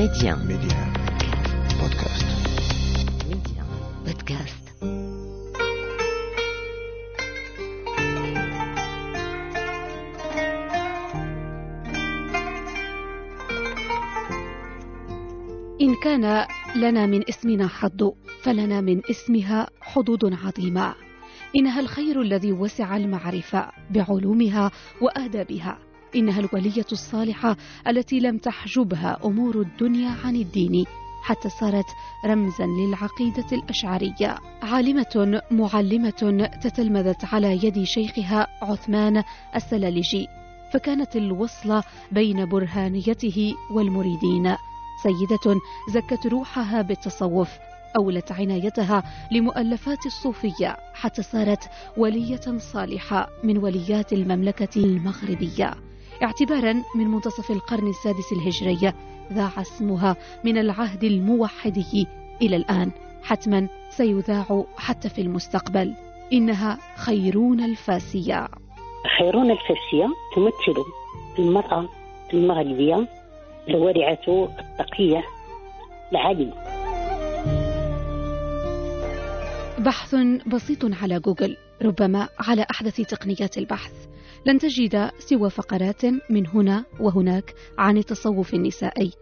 Média. Média. Podcast. Média. Podcast. إن كان لنا من اسمنا حظ فلنا من اسمها حظوظ عظيمة إنها الخير الذي وسع المعرفة بعلومها وآدابها إنها الولية الصالحة التي لم تحجبها أمور الدنيا عن الدين حتى صارت رمزا للعقيدة الأشعرية. عالمة معلمة تتلمذت على يد شيخها عثمان السلالجي فكانت الوصلة بين برهانيته والمريدين. سيدة زكت روحها بالتصوف أولت عنايتها لمؤلفات الصوفية حتى صارت ولية صالحة من وليات المملكة المغربية. اعتبارا من منتصف القرن السادس الهجري ذاع اسمها من العهد الموحدي إلى الآن. حتما سيذاع حتى في المستقبل. إنها خيرون الفاسية. خيرون الفاسية تمثل المرأة المغربية الورعة التقية العالمة بحث بسيط على جوجل ربما على أحدث تقنيات البحث. لن تجد سوى فقرات من هنا وهناك عن التصوف النسائي.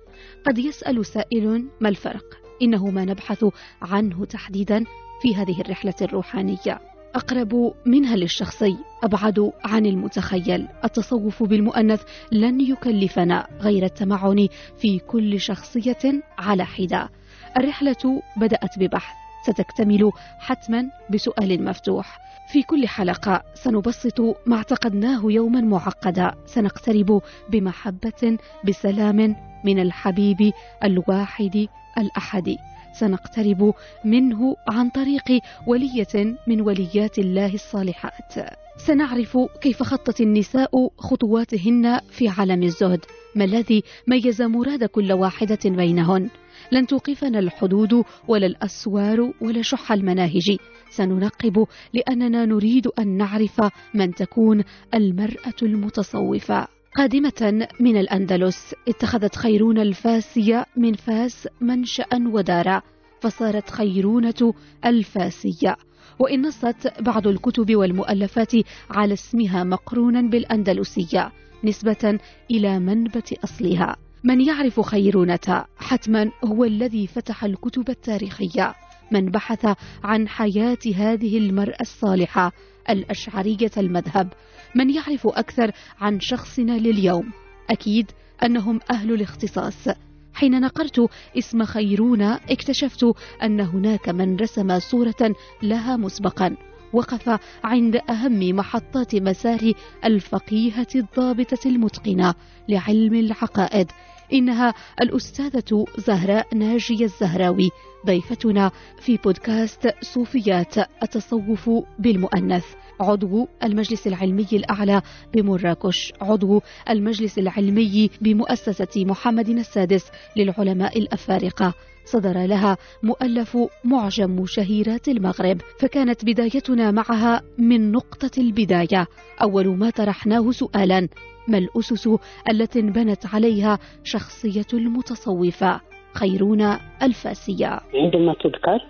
قد يسأل سائل ما الفرق؟ إنه ما نبحث عنه تحديدا في هذه الرحلة الروحانية. أقرب منها للشخصي أبعد عن المتخيل. التصوف بالمؤنث لن يكلفنا غير التمعن في كل شخصية على حدة. الرحلة بدأت ببحث. ستكتمل حتما بسؤال مفتوح. في كل حلقة سنبسط ما اعتقدناه يوما معقدا. سنقترب بمحبة بسلام من الحبيب الواحد الأحد. سنقترب منه عن طريق ولية من وليات الله الصالحات. سنعرف كيف خطت النساء خطواتهن في عالم الزهد. ما الذي ميز مراد كل واحدة بينهن؟ لن توقفنا الحدود ولا الأسوار ولا شح المناهج. سننقب لأننا نريد أن نعرف من تكون المرأة المتصوفة. قادمة من الأندلس اتخذت خيرون الفاسية من فاس منشأ ودارا فصارت خيرونة الفاسية. وإن نصت بعض الكتب والمؤلفات على اسمها مقرونا بالأندلسية نسبة إلى منبت أصلها. من يعرف خيرونة حتما هو الذي فتح الكتب التاريخية. من بحث عن حياة هذه المرأة الصالحة الأشعرية المذهب. من يعرف أكثر عن شخصنا لليوم. أكيد أنهم أهل الاختصاص. حين نقرت اسم خيرونة اكتشفت أن هناك من رسم صورة لها مسبقا. وقف عند أهم محطات مسار الفقيهة الضابطة المتقنة لعلم العقائد إنها الأستاذة زهراء ناجية الزهراوي. ضيفتنا في بودكاست صوفيات التصوف بالمؤنث عضو المجلس العلمي الأعلى بمراكش عضو المجلس العلمي بمؤسسة محمد السادس للعلماء الأفارقة. صدر لها مؤلف معجم شهيرات المغرب فكانت بدايتنا معها من نقطة البداية. أول ما طرحناه سؤالا ما الأسس التي انبنت عليها شخصية المتصوفة؟ خيرون الفاسية. عندما تذكر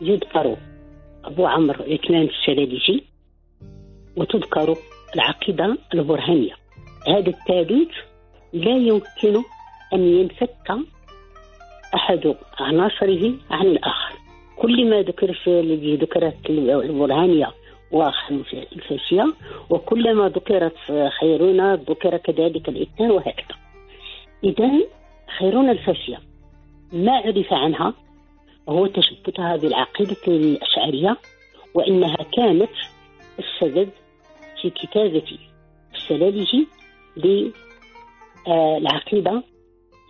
يذكر أبو عمرو الإكنان السلالجي وتذكر العقيدة البرهانية. هذا الثالث لا يمكن أن ينفك أحد عناصره عن الآخر. كل ما ذكر الذي ذكرت البرهانية والفاشية وكلما ذكرت خيرون ذكر كذلك الإثنان وهكذا. إذا خيرون الفاشية ما عرف عنها. هو تشبتها بالعقيدة الأشعرية وإنها كانت السبب في كتابة السلالجي للعقيدة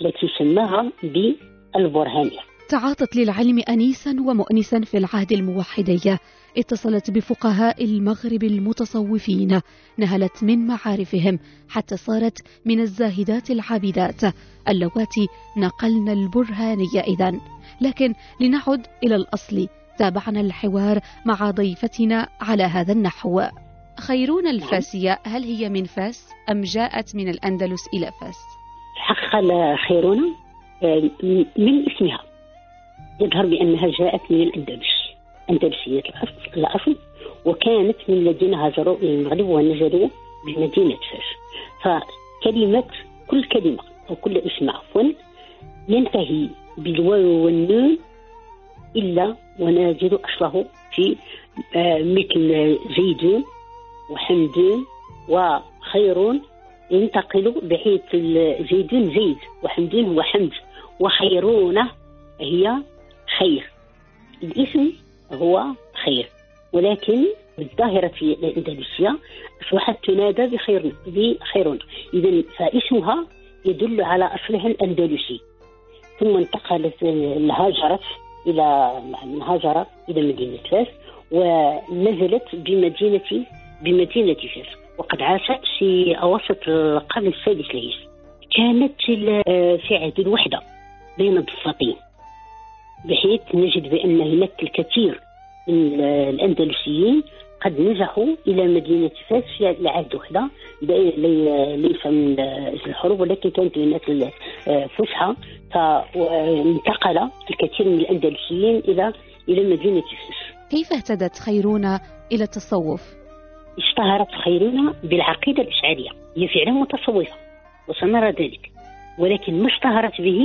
التي سماها بالبرهانية. تعاطت للعلم أنيسا ومؤنسا في العهد الموحدي اتصلت بفقهاء المغرب المتصوفين نهلت من معارفهم حتى صارت من الزاهدات العابدات. اللواتي نقلن البرهانية إذا. لكن لنعد إلى الأصل تابعنا الحوار مع ضيفتنا على هذا النحو. خيرون الفاسية هل هي من فاس أم جاءت من الأندلس إلى فاس؟ حقا خيرون آه، من اسمها. يظهر بأنها جاءت من الأندلس. أندلسية الأصل وكانت من الذين هاجروا إلى المغرب ونزلوا بمدينة فاس فكلمة كل كلمة أو كل اسم عفوا ينتهي بالواو والنون إلا ونجد أصله في آه، مثل زيد وحمد وخير ينتقل بحيث زيد زيد وحمد هو حمد وخيرون هي خير. الاسم هو خير. ولكن بالظاهرة في الأندلسية أصبحت تنادى بخير بخيرون إذا فاسمها يدل على أصلها الأندلسي ثم انتقلت هاجرت إلى هاجرت إلى مدينة فاس ونزلت بمدينة بمدينة فاس. وقد عاشت في أواسط القرن السادس الهجري كانت في عهد الوحدة بين الضفاطين بحيث نجد بأن هناك الكثير من الأندلسيين قد نجحوا إلى مدينة فاس في العهد الوحدة ليس من الحروب ولكن كانت هناك فسحة. فانتقل الكثير من الأندلسيين إلى إلى مدينة فاس. كيف اهتدت خيرونة إلى التصوف؟ اشتهرت خيرونة بالعقيدة الإشعرية هي فعلا متصوفة وسنرى ذلك ولكن ما اشتهرت به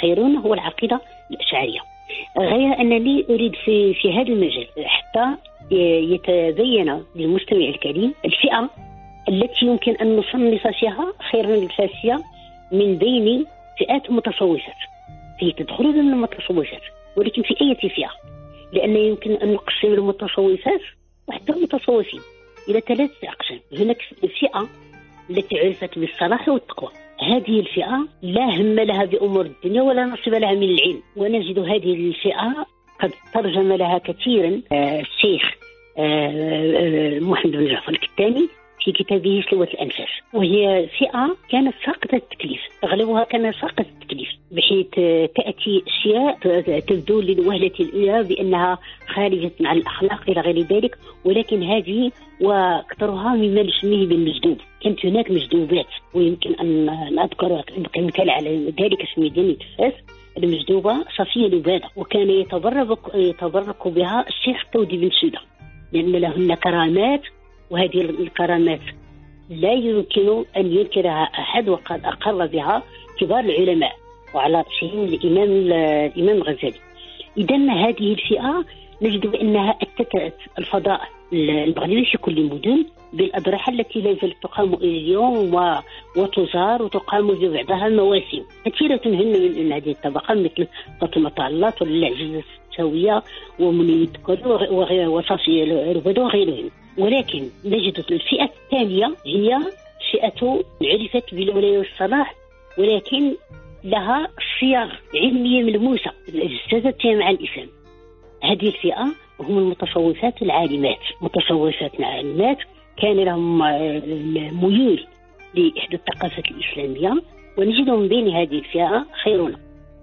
خيرونة هو العقيدة الإشعرية. غير أنني أريد في, في هذا المجال حتى يتبين للمستمع الكريم الفئة التي يمكن أن نصنف فيها خيرا الفاسية من بين فئات المتصوفات هي تدخل ضمن المتصوفات ولكن في أي فئة؟ لأن يمكن أن نقسم المتصوفات وحتى المتصوفين إلى ثلاثة أقسام. هناك فئة التي عرفت بالصلاح والتقوى. هذه الفئة لا هم لها بأمور الدنيا ولا نصيب لها من العلم. ونجد هذه الفئة قد ترجم لها كثيرا آه، الشيخ آه، آه، محمد بن جعفر الكتاني. في كتابه سلوة الأنفاس وهي فئة كانت ساقطة التكليف أغلبها كان ساقط التكليف بحيث تأتي أشياء تبدو للوهلة الأولى بأنها خارجة عن الأخلاق إلى غير ذلك ولكن هذه وأكثرها مما نسميه بالمجدوب كانت هناك مجدوبات ويمكن أن أذكر كمثال على ذلك في ميدان فاس المجدوبة صفية لبادة وكان يتبرك يتبرك بها الشيخ تودي بن سودة لأن لهن كرامات وهذه الكرامات لا يمكن أن ينكرها أحد وقد أقر بها كبار العلماء وعلى رأسهم الإمام الإمام الغزالي. إذا هذه الفئة نجد بأنها أتت الفضاء المغربي في كل المدن بالأضرحة التي لا زالت تقام إلى اليوم و... وتزار وتقام ببعضها المواسم. كثيرة هن من هذه الطبقة مثل فاطمة الله والعزيزة السوية ومنية وصافي ربدو وغيرهم. ولكن نجد الفئة الثانية هي فئة عرفت بالولاية والصلاح ولكن لها صيغ علمية ملموسة. اجتازت مع الإسلام هذه الفئة هم المتصوفات العالمات. متصوفات العالمات. كان لهم آه، ميول لإحدى الثقافات الإسلامية. ونجد من بين هذه الفئة خيرنا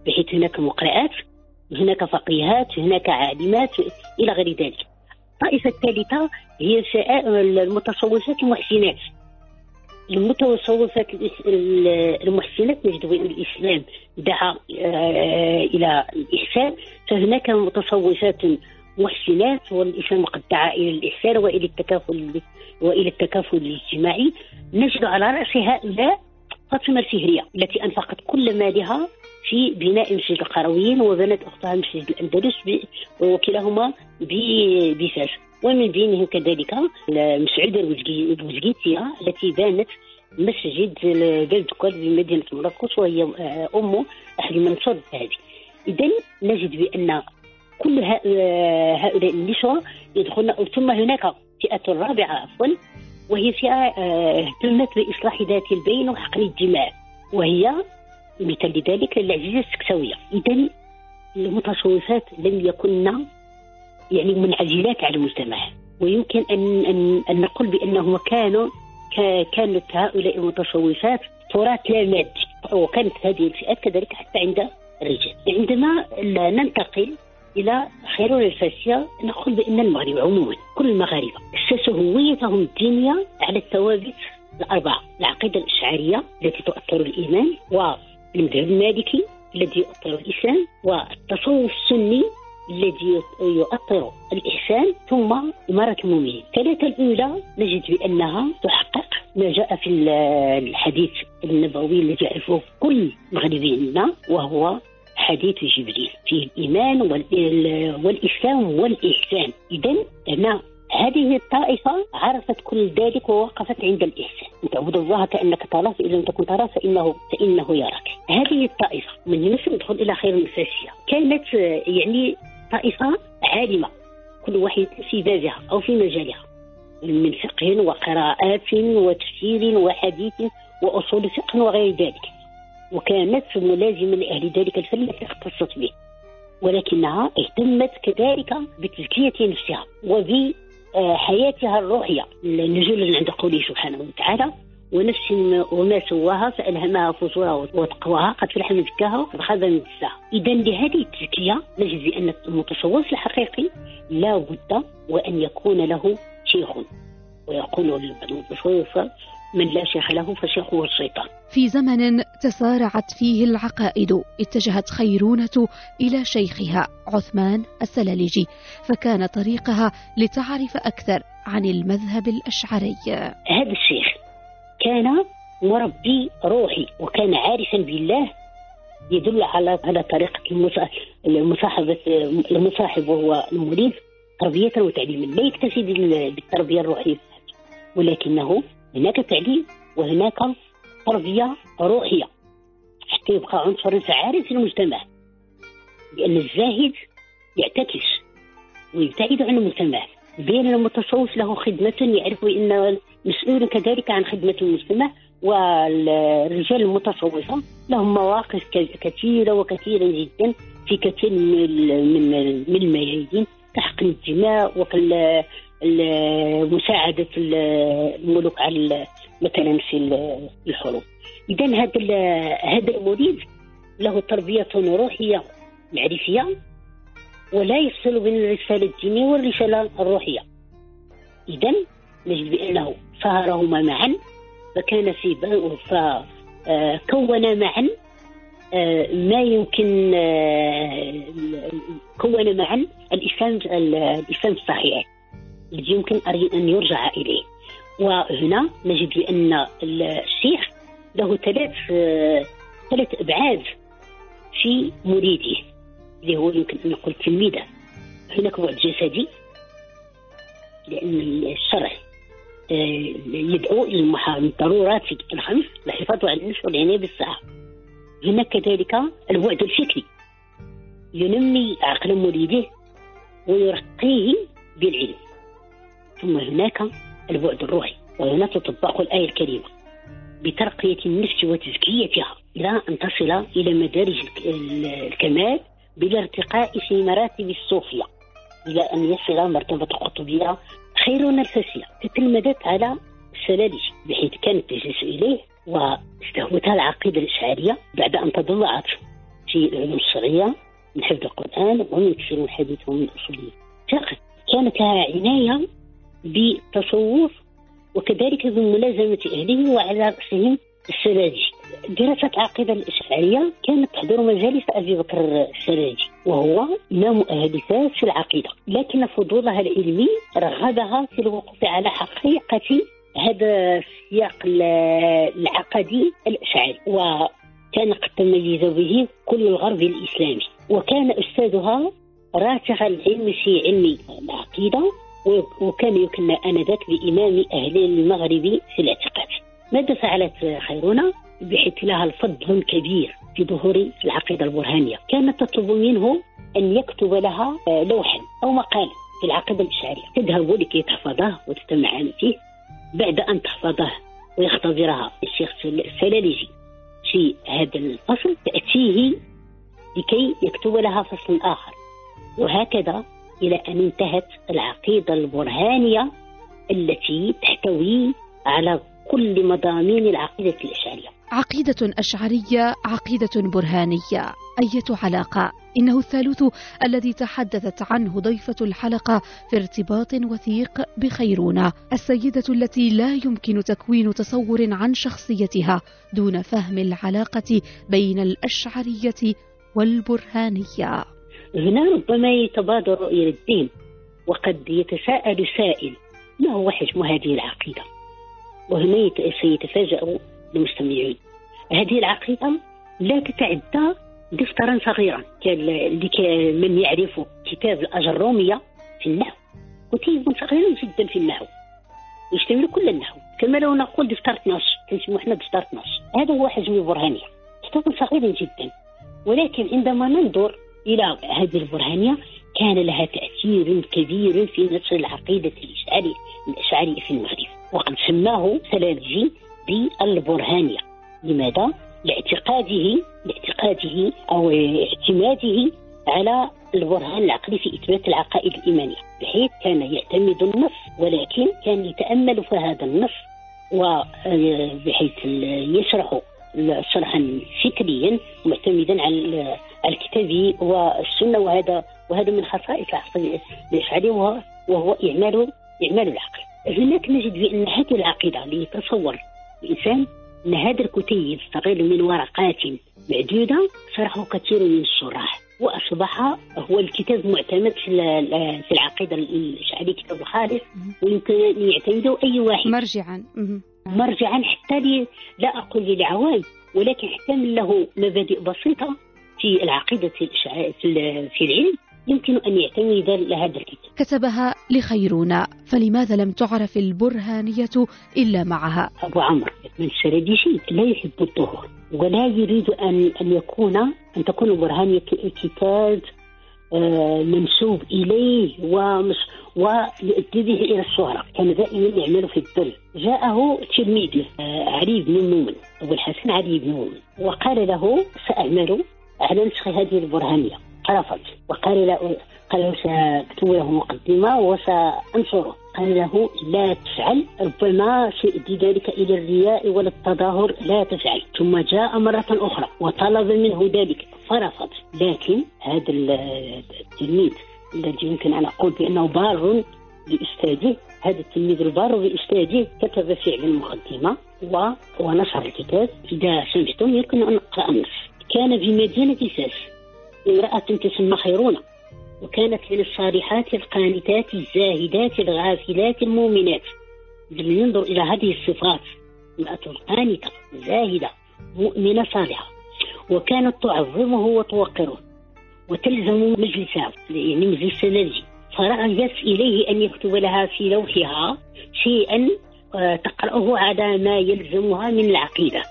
بحيث هناك مقرئات هناك فقيهات هناك عالمات إلى غير ذلك. الطائفة الثالثة هي المتصوفات المحسنات. المتصوفات المحسنات نجد بأن الإسلام دعا آه، إلى الإحسان. فهناك متصوفات محسنات والإسلام قد دعا إلى الإحسان وإلى التكافل وإلى التكافل الاجتماعي. نجد على رأس هؤلاء فاطمة الفهرية التي أنفقت كل مالها في بناء مسجد القرويين وبنت أختها مسجد الأندلس وكلاهما بفاس ومن بينهم كذلك مسعودة البوزقيتية التي بانت مسجد بلد كل بمدينة مراكش وهي آه، أم أحد المنصور هذه. إذا نجد بأن كل آه، هؤلاء النسوة يدخلن ثم هناك فئة رابعة عفوا وهي فئة آه، اهتمت بإصلاح ذات البين وحقن الدماء وهي مثل لذلك العزيزة السكسوية. إذا المتصوفات لم يكن يعني منعزلات على المجتمع. ويمكن أن, أن, أن نقول بأنهم كانوا كانت هؤلاء المتصوفات تراث لا مادي. وكانت هذه الفئات كذلك حتى عند الرجال. عندما ننتقل إلى خيرون الفاسية نقول بأن المغرب عموما كل المغاربة اسسوا هويتهم الدينية على الثوابت الأربعة العقيدة الاشعريه التي تؤثر الإيمان المذهب المالكي الذي يؤطر الإسلام والتصوف السني الذي يؤطر الإحسان ثم إمارة المؤمنين. الثلاثة الأولى نجد بأنها تحقق ما جاء في الحديث النبوي الذي يعرفه كل مغربي منا وهو حديث جبريل. فيه الإيمان والإسلام والإحسان. إذا هنا هذه الطائفة عرفت كل ذلك ووقفت عند الإحسان. أن تعبد الله كأنك تراه فإن لم تكن تراه فإنه فإنه يراك. هذه الطائفة من هنا سندخل إلى خير المساسية. كانت يعني طائفة عالمة. كل واحد في بابها أو في مجالها. من فقه وقراءات وتفسير وحديث وأصول فقه وغير ذلك. وكانت ملازمة لأهل ذلك الفن التي اختصت به. ولكنها اهتمت كذلك بتزكية نفسها. وبحياتها الروحية. نزولا عند قوله سبحانه وتعالى ونفس وما سواها فألهمها فجورها وتقواها قد فلح من زكاها وقد خاب من دساها إذا لهذه التزكية نجد بأن المتصوف الحقيقي لا بد وأن يكون له شيخ ويقول المتصوف من لا شيخ له فشيخه الشيطان. في زمن تسارعت فيه العقائد اتجهت خيرونة إلى شيخها عثمان السلالجي فكان طريقها لتعرف أكثر عن المذهب الأشعري. هذا الشيخ كان مربي روحي وكان عارفا بالله يدل على على طريقة المصاحبة المصاحب وهو المريد تربية وتعليما لا يكتفي بالتربية الروحية. ولكنه هناك تعليم وهناك تربية روحية. حتى يبقى عنصر فعال في المجتمع. لأن الزاهد يعتكس ويبتعد عن المجتمع. بين المتصوف له خدمة يعرف أن مسؤول كذلك عن خدمة المجتمع. والرجال المتصوفة لهم مواقف كثيرة وكثيرة جدا في كثير من من الميادين. كحقن الدماء ومساعدة الملوك على مثلا في الحروب. إذا هذا هذا المريد له تربية روحية معرفية ولا يفصل بين الرسالة الدينية والرسالة الروحية. إذا نجد بأنه صهرهما معا فكان في فكون معا آه، ما يمكن آه، كون معا. الإسلام الإسلام الصحيح يمكن أن يرجع إليه. وهنا نجد بأن الشيخ له ثلاث ثلاث أبعاد في مريده اللي هو يمكن أن نقول تلميذة. هناك بعد جسدي لأن الشرع آه، يدعو إلى الضرورات الخمس الحفاظ على النفس والعناية بالصحة. هناك كذلك البعد الفكري. ينمي عقل مريده ويرقيه بالعلم. ثم هناك البعد الروحي وهنا تطبق الآية الكريمة بترقية النفس وتزكيتها إلى أن تصل إلى مدارج الكمال بلا ارتقاء في مراتب الصوفية إلى أن يصل مرتبة القطبية خيرنا الفاسية تتلمذت على السلالج بحيث كانت تجلس إليه واستهوتها العقيدة الإشعارية بعد أن تضلعت في العلوم الشرعية من حفظ القرآن ومن تفسير الحديث ومن أصولية كانت لها عناية بالتصوف وكذلك بملازمة أهله وعلى رأسهم السلاجي دراسة العقيدة الإشعارية كانت تحضر مجالس أبي بكر السراجي وهو إمام أهل في العقيدة لكن فضولها العلمي رغبها في الوقوف على حقيقة هذا السياق العقدي الأشعري وكان قد تميز به كل الغرب الإسلامي. وكان أستاذها راسخ العلم في علم العقيدة وكان يكنى آنذاك بإمام أهل المغرب في الاعتقاد. ماذا فعلت خيرونة بحيث لها الفضل كبير في ظهور العقيدة البرهانية. كانت تطلب منه أن يكتب لها لوحا أو مقالا في العقيدة الإشعارية. تذهب لكي تحفظه وتستمع فيه. بعد أن تحفظه ويختبرها الشيخ السلالجي في هذا الفصل تأتيه لكي يكتب لها فصل آخر. وهكذا إلى أن انتهت العقيدة البرهانية التي تحتوي على كل مضامين العقيدة الإشعرية عقيدة أشعرية عقيدة برهانية. أية علاقة؟ إنه الثالوث الذي تحدثت عنه ضيفة الحلقة في ارتباط وثيق بخيرونة السيدة التي لا يمكن تكوين تصور عن شخصيتها دون فهم العلاقة بين الأشعرية والبرهانية. هنا ربما يتبادر إلى الدين وقد يتساءل سائل ما هو حجم هذه العقيدة؟ وهنا سيتفاجأ المستمعون. هذه العقيدة لا تتعدى دفترا صغيرا من يعرف كتاب الأجرومية في النحو كتيب صغير جدا في النحو يشتمل كل النحو. كما لو نقول دفتر 12 كنسمو إحنا دفتر 12 هذا هو حجم البرهانية كتاب صغير جدا. ولكن عندما ننظر إلى هذه البرهانية كان لها تأثير كبير في نشر العقيدة الإشعرية الإشعرية في المغرب. وقد سماه سلالجي بالبرهانية. لماذا؟ لاعتقاده لاعتقاده أو اعتماده على البرهان العقلي في إثبات العقائد الإيمانية. بحيث كان يعتمد النص ولكن كان يتأمل في هذا النص وبحيث يشرح شرحا فكريا معتمدا على الكتاب والسنة وهذا وهذا من خصائص العقل الاشعري وهو اعمال إعمال العقل. هناك نجد بان هذه العقيدة ليتصور الإنسان أن هذا الكتيب الصغير من ورقات معدودة شرحه كثير من الشراح وأصبح هو الكتاب معتمد في العقيدة الاشعريه كتاب خالص ويمكن أن يعتمده أي واحد. مرجعا. مرجعا حتى لي لا أقول للعوام ولكن حتى من له مبادئ بسيطة في العقيدة في العلم يمكن أن يعتمد لهذا الكتاب. كتبها لخيرونا فلماذا لم تعرف البرهانية إلا معها؟ أبو عمرو من السرديشي لا يحب الظهور ولا يريد أن أن يكون أن تكون البرهانية كتاب آه، منسوب إليه ومش ويؤدي به إلى الشهرة كان دائما يعمل في الظل. جاءه تلميذه آه، علي بن مومن أبو الحسن علي بن مومن وقال له سأعمل نسخ هذه البرهانية. رفض وقال له قال سأكتب له مقدمة وسأنشره. قال له لا تفعل. ربما سيؤدي ذلك إلى الرياء ولا التظاهر لا تفعل. ثم جاء مرة أخرى وطلب منه ذلك. فرفض. لكن هذا التلميذ الذي يمكن أن أقول بأنه بار بأستاذه هذا التلميذ البار بأستاذه كتب فعلا مقدمة ونشر الكتاب. إذا سمعتم يمكن أن أقرأ النص. كان بمدينة ساس امرأة تسمى خيرونة وكانت من الصالحات القانتات الزاهدات الغافلات المؤمنات. ينظر إلى هذه الصفات امرأة قانتة زاهدة مؤمنة صالحة وكانت تعظمه وتوقره وتلزم مجلسه يعني مجلس الذي فرغبت إليه أن يكتب لها في لوحها شيئا آه، تقرأه على ما يلزمها من العقيدة.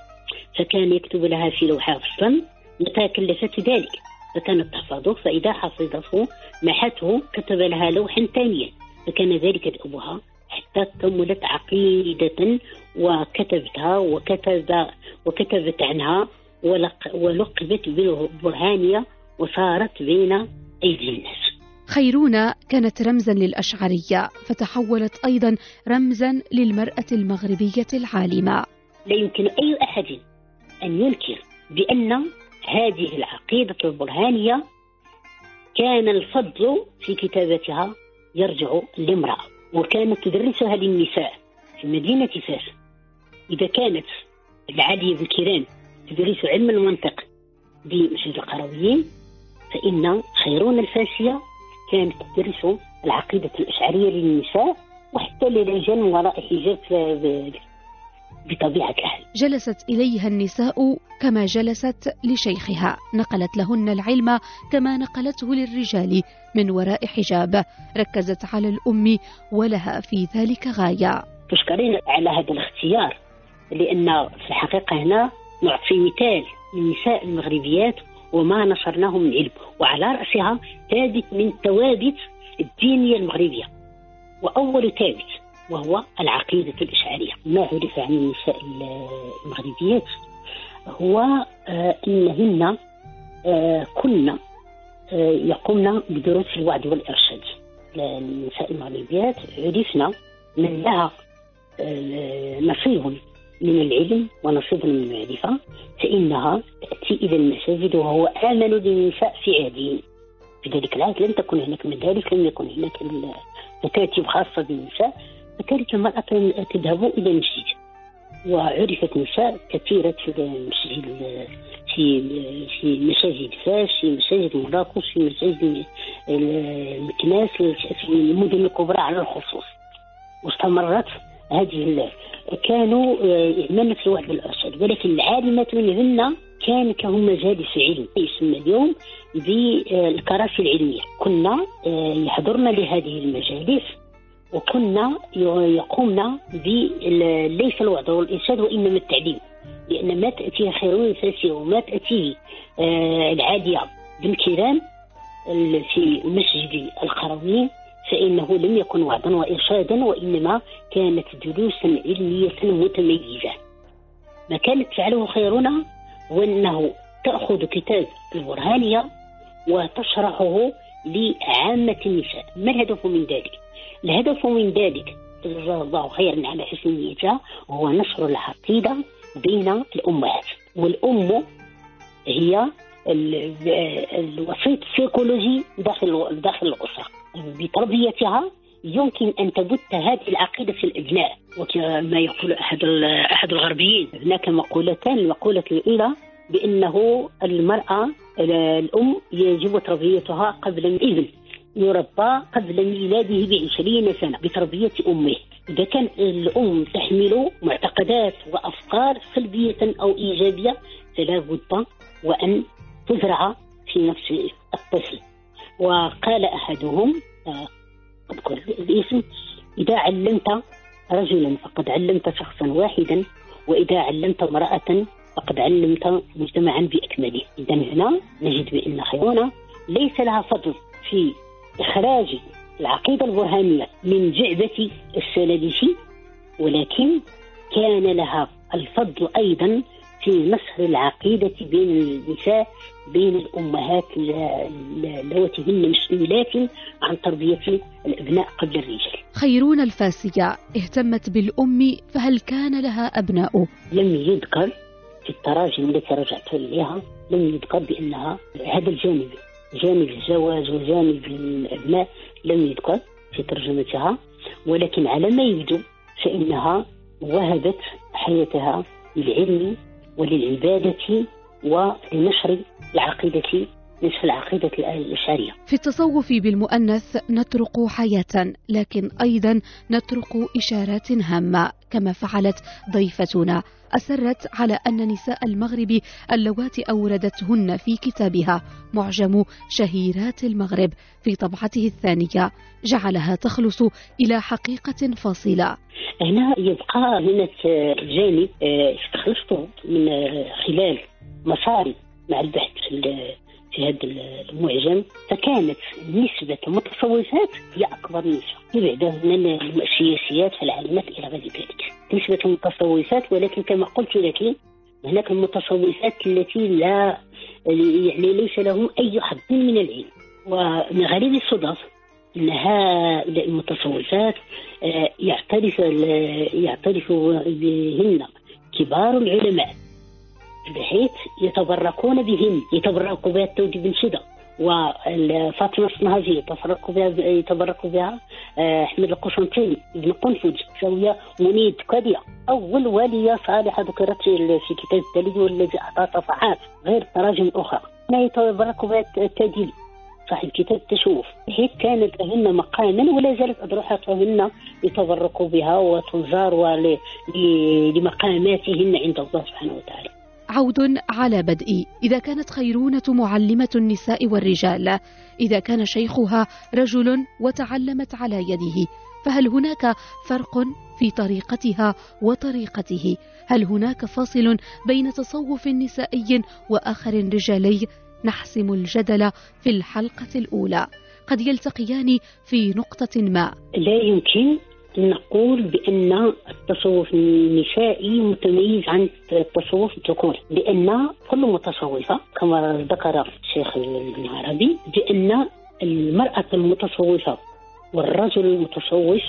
فكان يكتب لها في لوحة فصلا متى كلفت ذلك. فكانت تحفظه فإذا حفظته محته كتب لها لوحا ثانيا فكان ذلك دأبها حتى كملت عقيدة وكتبتها وكتب وكتبت عنها ولقبت بالبرهانية وصارت بين أيدي الناس. خيرونة كانت رمزا للأشعرية فتحولت أيضا رمزا للمرأة المغربية العالمة. لا يمكن أي أحد أن ينكر بأن هذه العقيدة البرهانية كان الفضل في كتابتها يرجع لامرأة وكانت تدرسها للنساء في مدينة فاس إذا كانت العالية بن كيران تدرس علم المنطق بمسجد القرويين فإن خيرون الفاسية كانت تدرس العقيدة الأشعرية للنساء وحتى للرجال من وراء حجاب بطبيعة الحال. جلست إليها النساء كما جلست لشيخها. نقلت لهن العلم كما نقلته للرجال من وراء حجاب. ركزت على الأم ولها في ذلك غاية. تشكرين على هذا الاختيار لأن في الحقيقة هنا نعطي مثال للنساء المغربيات وما نشرناه من علم. وعلى رأسها ثابت من ثوابت الدينية المغربية. وأول ثابت. وهو العقيدة الإشعارية. ما عرف عن النساء المغربيات. هو آه، أنهن آه، كن آه، يقومن بدروس الوعد والإرشاد. النساء المغربيات عرفنا من لها نصيب من العلم ونصيب من المعرفة فإنها تأتي إلى المساجد وهو آمن للنساء في عهده في ذلك العهد لم تكن هناك مدارس لم يكن هناك مكاتب خاصة بالنساء. فكانت المرأة تذهب إلى المسجد وعرفت نساء كثيرة في المسجد في في مساجد فاس في مساجد مراكش في مساجد المكناس في المدن الكبرى على الخصوص. واستمرت هذه كانوا يعملن في الوحدة الأرشاد ولكن العالمات منهن كان كهم مجالس علم. يسمى اليوم بالكراسي العلمية. كنا آه، يحضرن لهذه المجالس. وكنا يقومن ب ليس الوعظ والإرشاد وإنما التعليم لأن ما تأتيه خير الفاسية وما تأتيه آه، العادية. بالكرام في مسجد القرويين فإنه لم يكن وعظا وإرشادا وإنما كانت دروسا علمية متميزة. ما كانت تفعله خيرنا هو أنه تأخذ كتاب البرهانية وتشرحه لعامة النساء. ما الهدف من ذلك؟ الهدف من ذلك جزاه الله خيرا على حسن نيتها هو نشر العقيدة بين الأمهات. والأم هي الوسيط السيكولوجي داخل داخل الأسرة. بتربيتها يمكن أن تبث هذه العقيدة في الإبناء. وكما يقول أحد أحد الغربيين هناك مقولتان المقوله الأولى بأنه المرأة الأم يجب تربيتها قبل الإبن. يربى قبل ميلاده بعشرين سنة بتربية أمه. إذا كان الأم تحمل معتقدات وأفكار سلبية أو إيجابية فلا بد وأن تزرع في نفس الطفل. وقال أحدهم أذكر الاسم إذا علمت رجلا فقد علمت شخصا واحدا وإذا علمت امرأة فقد علمت مجتمعا بأكمله. إذا هنا نجد بأن خيرنا ليس لها فضل في إخراج العقيدة البرهانية من جعبة السلالش ولكن كان لها الفضل أيضا في نشر العقيدة بين النساء بين الأمهات اللواتي هن مسؤولات عن تربية الأبناء قبل الرجال خيرون الفاسية اهتمت بالأم فهل كان لها أبناء؟ لم يذكر في التراجم التي رجعت إليها لم يذكر بأنها هذا الجانب جانب الزواج وجانب الأبناء لم يذكر في ترجمتها ولكن على ما يبدو فإنها وهبت حياتها للعلم وللعبادة ولنشر العقيدة نشر العقيدة الأشعرية في التصوف بالمؤنث نطرق حياة لكن أيضا نطرق إشارات هامة كما فعلت ضيفتنا. أسرت على أن نساء المغرب اللواتي أوردتهن في كتابها معجم شهيرات المغرب في طبعته الثانية. جعلها تخلص إلى حقيقة فاصلة. هنا يبقى هنا جانب آه، استخلصته من خلال مصاري مع البحث في في هذا المعجم فكانت نسبة المتصوفات هي أكبر نسبة. يبعد من السياسيات فالعلامات إلى غير ذلك. نسبة المتصوفات ولكن كما قلت لك هناك المتصوفات التي لا يعني ليس لهم أي حظ من العلم. ومن غريب الصدف أن هؤلاء المتصوفات آه، يعترف يعترف بهن كبار العلماء. بحيث يتبركون بهم يتبرك بها التوجي بن شدة وفاطمة الصنهاجي يتبرك بها يتبرك بها آه، أحمد القسنطيني ابن قنفذ سوية منيد كادية أول والية صالحة ذكرت في كتاب الدليل والذي أعطى صفحات غير تراجم أخرى. ما يتبرك بها التاديلي صاحب كتاب التشوف. حيث كانت لهن مقاما ولا زالت أضرحتهن يتبرك بها وتزار لمقاماتهن عند الله سبحانه وتعالى. عود على بدء. إذا كانت خيرونة معلمة النساء والرجال. إذا كان شيخها رجل وتعلمت على يده فهل هناك فرق في طريقتها وطريقته؟ هل هناك فاصل بين تصوف نسائي وآخر رجالي؟ نحسم الجدل في الحلقة الأولى. قد يلتقيان في نقطة ما. لا يمكن نقول بأن التصوف النسائي متميز عن التصوف الذكوري. لأن كل متصوفة كما ذكر الشيخ ابن عربي بأن المرأة المتصوفة والرجل المتصوف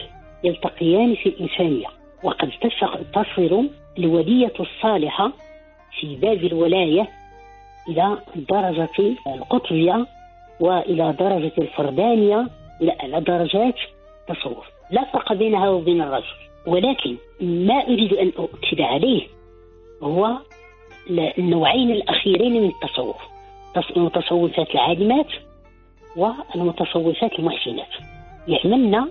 يلتقيان في الإنسانية وقد تصل الولية الصالحة في باب الولاية إلى درجة القطبية وإلى درجة الفردانية إلى درجات تصوف لا فرق بينها وبين الرجل ولكن ما أريد أن أؤكد عليه هو النوعين الأخيرين من التصوف المتصوفات العالمات والمتصوفات المحسنات. يعملنا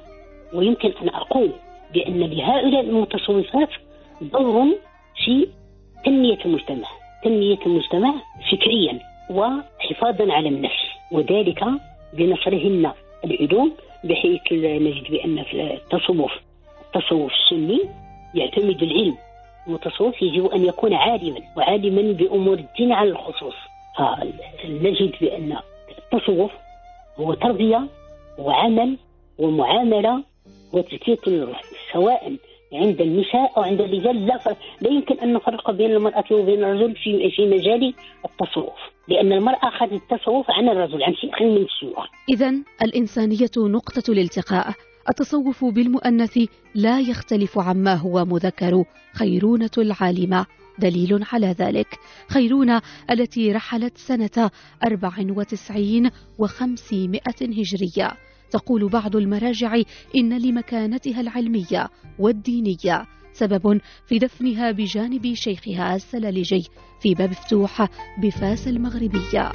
ويمكن أن أقول بأن لهؤلاء المتصوفات دور في تنمية المجتمع تنمية المجتمع فكريا وحفاظا على النفس وذلك بنشرهن العلوم بحيث نجد بأن في التصوف التصوف السني يعتمد العلم المتصوف يجب أن يكون عالما وعالما بأمور الدين على الخصوص. فنجد بأن التصوف هو تربية وعمل ومعاملة وتزكية الروح سواء عند النساء أو عند الرجال لا, لا يمكن أن نفرق بين المرأة وبين الرجل في في مجال التصوف لأن المرأة أخذت التصوف عن الرجل عن شيء من الشيوخ إذا الإنسانية نقطة الالتقاء التصوف بالمؤنث لا يختلف عما هو مذكر خيرونة العالمة دليل على ذلك. خيرونة التي رحلت سنة 94 و500 هجرية. تقول بعض المراجع إن لمكانتها العلمية والدينية سبب في دفنها بجانب شيخها السلالجي في باب مفتوح بفاس المغربية.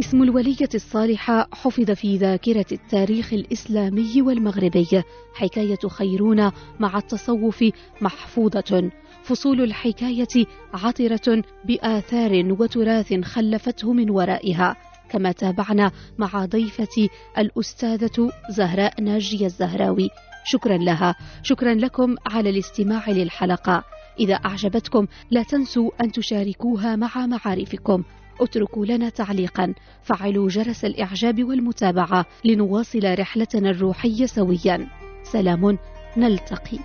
اسم الولية الصالحة حفظ في ذاكرة التاريخ الإسلامي والمغربي. حكاية خيرون مع التصوف محفوظة. فصول الحكاية عطرة بآثار وتراث خلفته من ورائها. كما تابعنا مع ضيفتي الأستاذة زهراء ناجية الزهراوي. شكرا لها. شكرا لكم على الاستماع للحلقة. إذا أعجبتكم لا تنسوا أن تشاركوها مع معارفكم. اتركوا لنا تعليقا. فعلوا جرس الإعجاب والمتابعة لنواصل رحلتنا الروحية سويا. سلام. نلتقي.